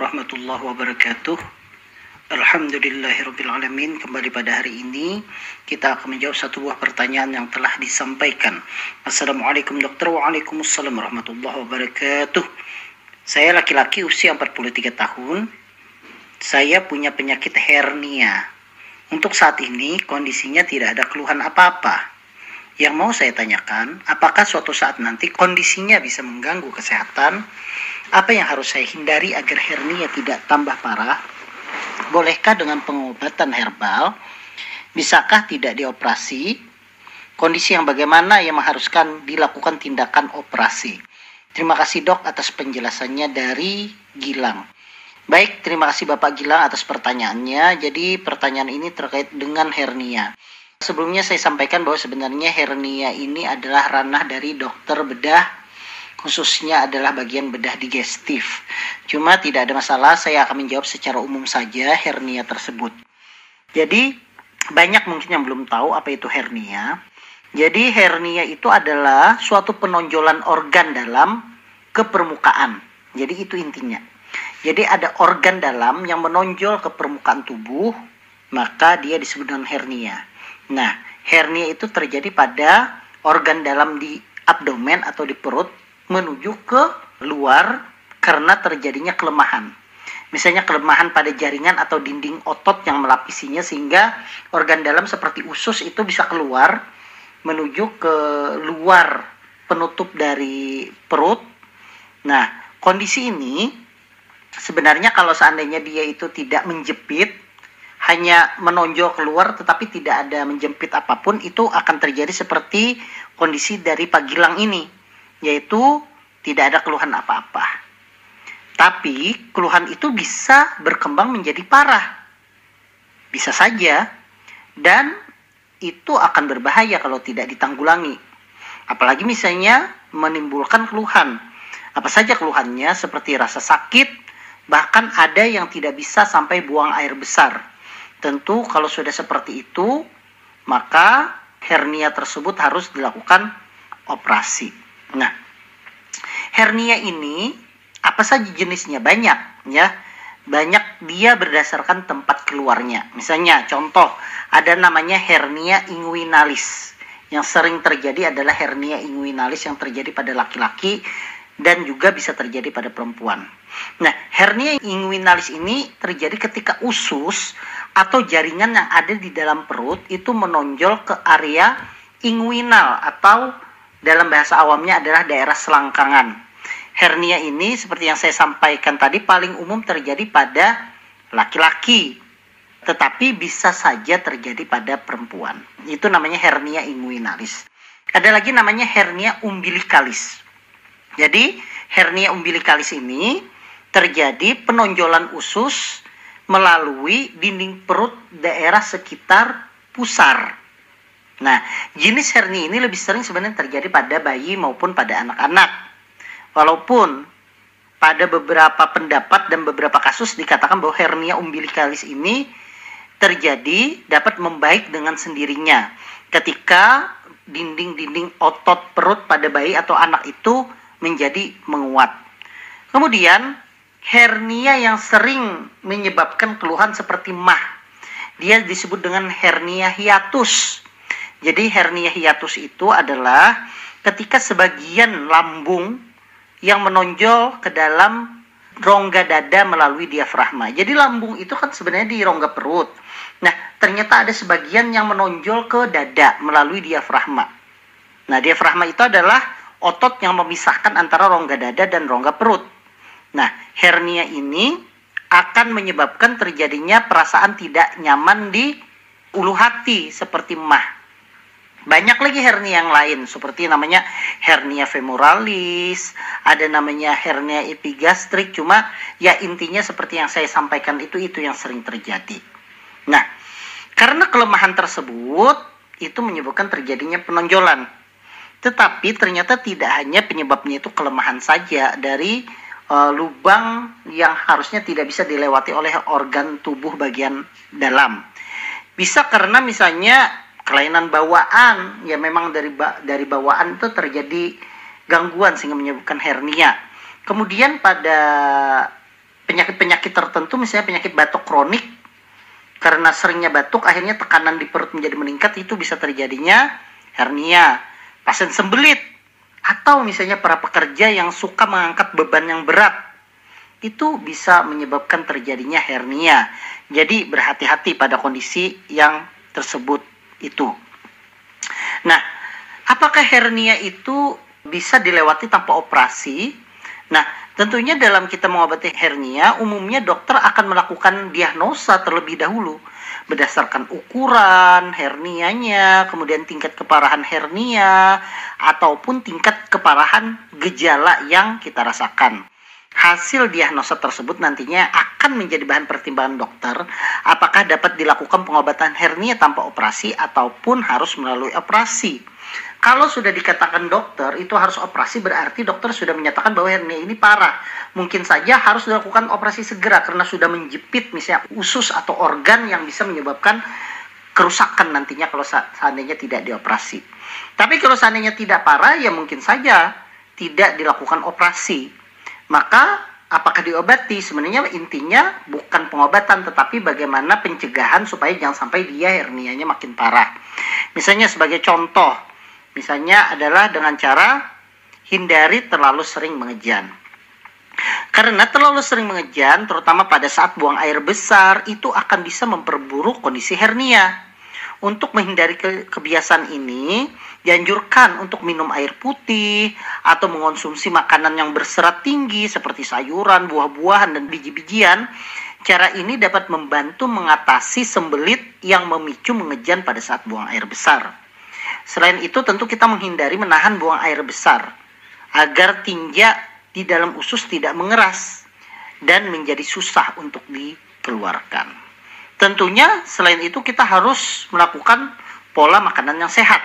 warahmatullahi wabarakatuh. Alhamdulillahirrabbilalamin Kembali pada hari ini Kita akan menjawab satu buah pertanyaan yang telah disampaikan. Assalamualaikum dokter. Waalaikumsalam warahmatullahi wabarakatuh. Saya laki-laki usia 43 tahun. Saya punya penyakit hernia. Untuk saat ini kondisinya tidak ada keluhan apa-apa. Yang mau saya tanyakan Apakah suatu saat nanti kondisinya bisa mengganggu kesehatan apa yang harus saya hindari agar hernia tidak tambah parah? Bolehkah dengan pengobatan herbal? Bisakah tidak dioperasi? Kondisi yang bagaimana yang mengharuskan dilakukan tindakan operasi? Terima kasih dok atas penjelasannya dari Gilang. Baik, terima kasih Bapak Gilang atas pertanyaannya. Jadi pertanyaan ini terkait dengan hernia. Sebelumnya saya sampaikan bahwa sebenarnya hernia ini adalah ranah dari dokter bedah khususnya adalah bagian bedah digestif. Cuma tidak ada masalah, saya akan menjawab secara umum saja hernia tersebut. Jadi banyak mungkin yang belum tahu apa itu hernia. Jadi hernia itu adalah suatu penonjolan organ dalam ke permukaan. Jadi itu intinya. Jadi ada organ dalam yang menonjol ke permukaan tubuh, maka dia disebut dengan hernia. Nah, hernia itu terjadi pada organ dalam di abdomen atau di perut menuju ke luar karena terjadinya kelemahan. Misalnya kelemahan pada jaringan atau dinding otot yang melapisinya sehingga organ dalam seperti usus itu bisa keluar menuju ke luar penutup dari perut. Nah, kondisi ini sebenarnya kalau seandainya dia itu tidak menjepit hanya menonjol keluar tetapi tidak ada menjepit apa pun itu akan terjadi seperti kondisi dari pagilang ini yaitu tidak ada keluhan apa-apa. Tapi keluhan itu bisa berkembang menjadi parah. Bisa saja. Dan itu akan berbahaya kalau tidak ditanggulangi. Apalagi misalnya menimbulkan keluhan. Apa saja keluhannya seperti rasa sakit, bahkan ada yang tidak bisa sampai buang air besar. Tentu kalau sudah seperti itu, maka hernia tersebut harus dilakukan operasi. Nah, hernia ini apa saja jenisnya? Banyak ya. Banyak dia berdasarkan tempat keluarnya. Misalnya contoh ada namanya hernia inguinalis. Yang sering terjadi adalah hernia inguinalis yang terjadi pada laki-laki dan juga bisa terjadi pada perempuan. Nah, hernia inguinalis ini terjadi ketika usus atau jaringan yang ada di dalam perut itu menonjol ke area inguinal atau dalam bahasa awamnya adalah daerah selangkangan. Hernia ini seperti yang saya sampaikan tadi paling umum terjadi pada laki-laki, tetapi bisa saja terjadi pada perempuan. Itu namanya hernia inguinalis. Ada lagi namanya hernia umbilikalis. Jadi hernia umbilikalis ini terjadi penonjolan usus melalui dinding perut daerah sekitar pusar Nah, jenis hernia ini lebih sering sebenarnya terjadi pada bayi maupun pada anak-anak. Walaupun pada beberapa pendapat dan beberapa kasus dikatakan bahwa hernia umbilikalis ini terjadi dapat membaik dengan sendirinya ketika dinding-dinding otot perut pada bayi atau anak itu menjadi menguat. Kemudian hernia yang sering menyebabkan keluhan seperti mah. Dia disebut dengan hernia hiatus jadi hernia hiatus itu adalah ketika sebagian lambung yang menonjol ke dalam rongga dada melalui diafragma. Jadi lambung itu kan sebenarnya di rongga perut. Nah, ternyata ada sebagian yang menonjol ke dada melalui diafragma. Nah, diafragma itu adalah otot yang memisahkan antara rongga dada dan rongga perut. Nah, hernia ini akan menyebabkan terjadinya perasaan tidak nyaman di ulu hati seperti mah banyak lagi hernia yang lain seperti namanya hernia femoralis, ada namanya hernia epigastrik, cuma ya intinya seperti yang saya sampaikan itu itu yang sering terjadi. Nah, karena kelemahan tersebut itu menyebabkan terjadinya penonjolan. Tetapi ternyata tidak hanya penyebabnya itu kelemahan saja dari uh, lubang yang harusnya tidak bisa dilewati oleh organ tubuh bagian dalam. Bisa karena misalnya kelainan bawaan. Ya memang dari dari bawaan itu terjadi gangguan sehingga menyebabkan hernia. Kemudian pada penyakit-penyakit tertentu misalnya penyakit batuk kronik karena seringnya batuk akhirnya tekanan di perut menjadi meningkat itu bisa terjadinya hernia. Pasien sembelit atau misalnya para pekerja yang suka mengangkat beban yang berat itu bisa menyebabkan terjadinya hernia. Jadi berhati-hati pada kondisi yang tersebut itu. Nah apakah hernia itu bisa dilewati tanpa operasi? Nah Tentunya dalam kita mengobati hernia, umumnya dokter akan melakukan diagnosa terlebih dahulu. Berdasarkan ukuran hernianya, kemudian tingkat keparahan hernia ataupun tingkat keparahan gejala yang kita rasakan. Hasil diagnosa tersebut nantinya akan menjadi bahan pertimbangan dokter apakah dapat dilakukan pengobatan hernia tanpa operasi ataupun harus melalui operasi. Kalau sudah dikatakan dokter itu harus operasi berarti dokter sudah menyatakan bahwa hernia ini parah. Mungkin saja harus dilakukan operasi segera karena sudah menjepit misalnya usus atau organ yang bisa menyebabkan kerusakan nantinya kalau seandainya tidak dioperasi. Tapi kalau seandainya tidak parah ya mungkin saja tidak dilakukan operasi. Maka apakah diobati? Sebenarnya intinya bukan pengobatan tetapi bagaimana pencegahan supaya jangan sampai dia hernianya makin parah. Misalnya sebagai contoh Misalnya adalah dengan cara hindari terlalu sering mengejan. Karena terlalu sering mengejan, terutama pada saat buang air besar, itu akan bisa memperburuk kondisi hernia. Untuk menghindari ke kebiasaan ini, dianjurkan untuk minum air putih atau mengonsumsi makanan yang berserat tinggi seperti sayuran, buah-buahan, dan biji-bijian. Cara ini dapat membantu mengatasi sembelit yang memicu mengejan pada saat buang air besar. Selain itu tentu kita menghindari menahan buang air besar agar tinja di dalam usus tidak mengeras dan menjadi susah untuk dikeluarkan. Tentunya selain itu kita harus melakukan pola makanan yang sehat.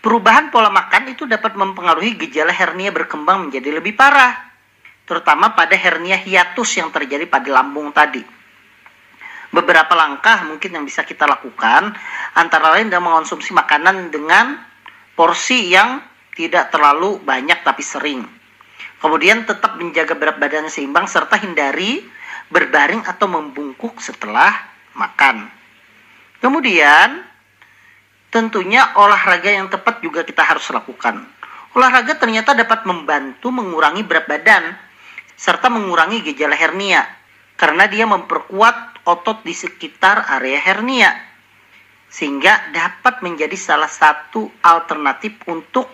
Perubahan pola makan itu dapat mempengaruhi gejala hernia berkembang menjadi lebih parah, terutama pada hernia hiatus yang terjadi pada lambung tadi beberapa langkah mungkin yang bisa kita lakukan antara lain dengan mengonsumsi makanan dengan porsi yang tidak terlalu banyak tapi sering. Kemudian tetap menjaga berat badan seimbang serta hindari berbaring atau membungkuk setelah makan. Kemudian tentunya olahraga yang tepat juga kita harus lakukan. Olahraga ternyata dapat membantu mengurangi berat badan serta mengurangi gejala hernia karena dia memperkuat otot di sekitar area hernia sehingga dapat menjadi salah satu alternatif untuk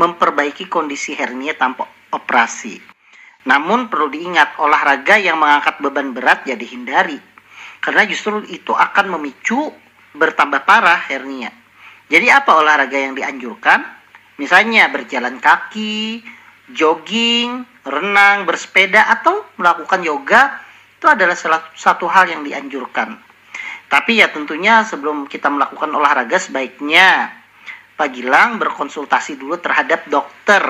memperbaiki kondisi hernia tanpa operasi. Namun perlu diingat olahraga yang mengangkat beban berat jadi hindari karena justru itu akan memicu bertambah parah hernia. Jadi apa olahraga yang dianjurkan? Misalnya berjalan kaki, jogging, renang, bersepeda atau melakukan yoga itu adalah salah satu hal yang dianjurkan. Tapi ya tentunya sebelum kita melakukan olahraga sebaiknya Pak Gilang berkonsultasi dulu terhadap dokter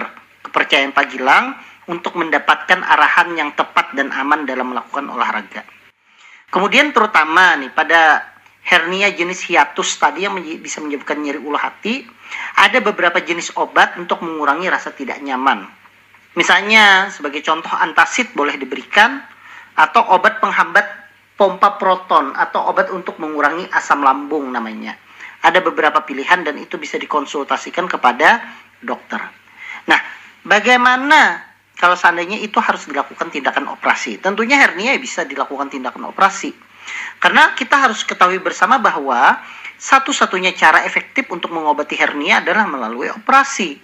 kepercayaan Pak Gilang untuk mendapatkan arahan yang tepat dan aman dalam melakukan olahraga. Kemudian terutama nih pada hernia jenis hiatus tadi yang bisa menyebabkan nyeri ulu hati, ada beberapa jenis obat untuk mengurangi rasa tidak nyaman. Misalnya sebagai contoh antasid boleh diberikan atau obat penghambat pompa proton atau obat untuk mengurangi asam lambung namanya. Ada beberapa pilihan dan itu bisa dikonsultasikan kepada dokter. Nah, bagaimana kalau seandainya itu harus dilakukan tindakan operasi? Tentunya hernia bisa dilakukan tindakan operasi. Karena kita harus ketahui bersama bahwa satu-satunya cara efektif untuk mengobati hernia adalah melalui operasi.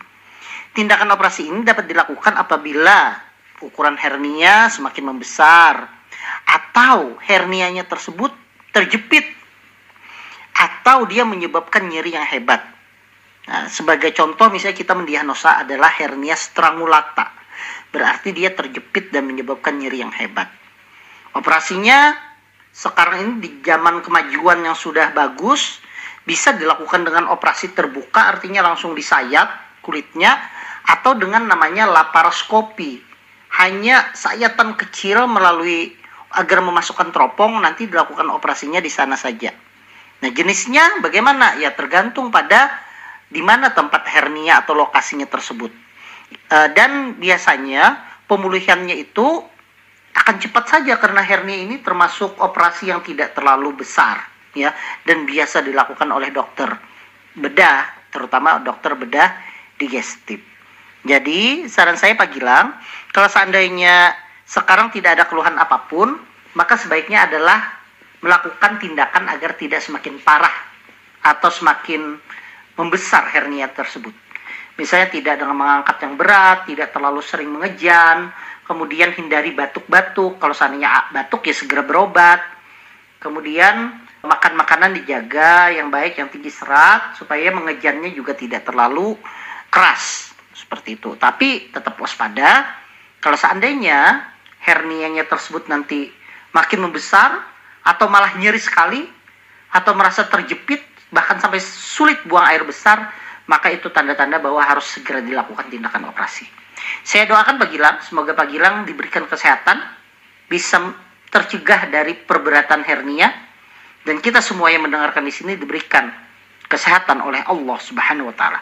Tindakan operasi ini dapat dilakukan apabila ukuran hernia semakin membesar atau hernianya tersebut terjepit atau dia menyebabkan nyeri yang hebat. Nah, sebagai contoh misalnya kita mendiagnosa adalah hernia strangulata. Berarti dia terjepit dan menyebabkan nyeri yang hebat. Operasinya sekarang ini di zaman kemajuan yang sudah bagus bisa dilakukan dengan operasi terbuka artinya langsung disayat kulitnya atau dengan namanya laparoskopi hanya sayatan kecil melalui agar memasukkan teropong nanti dilakukan operasinya di sana saja. Nah jenisnya bagaimana? Ya tergantung pada di mana tempat hernia atau lokasinya tersebut. E, dan biasanya pemulihannya itu akan cepat saja karena hernia ini termasuk operasi yang tidak terlalu besar ya dan biasa dilakukan oleh dokter bedah terutama dokter bedah digestif. Jadi saran saya Pak Gilang, kalau seandainya sekarang tidak ada keluhan apa pun, maka sebaiknya adalah melakukan tindakan agar tidak semakin parah atau semakin membesar hernia tersebut. Misalnya tidak dengan mengangkat yang berat, tidak terlalu sering mengejan, kemudian hindari batuk-batuk. Kalau seandainya batuk ya segera berobat. Kemudian makan makanan dijaga yang baik, yang tinggi serat supaya mengejannya juga tidak terlalu keras seperti itu. Tapi tetap waspada. Kalau seandainya hernianya tersebut nanti makin membesar atau malah nyeri sekali atau merasa terjepit bahkan sampai sulit buang air besar, maka itu tanda-tanda bahwa harus segera dilakukan tindakan operasi. Saya doakan Pak Gilang, semoga Pak Gilang diberikan kesehatan, bisa tercegah dari perberatan hernia, dan kita semua yang mendengarkan di sini diberikan kesehatan oleh Allah Subhanahu wa taala.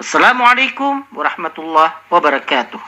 Wassalamualaikum warahmatullahi wabarakatuh.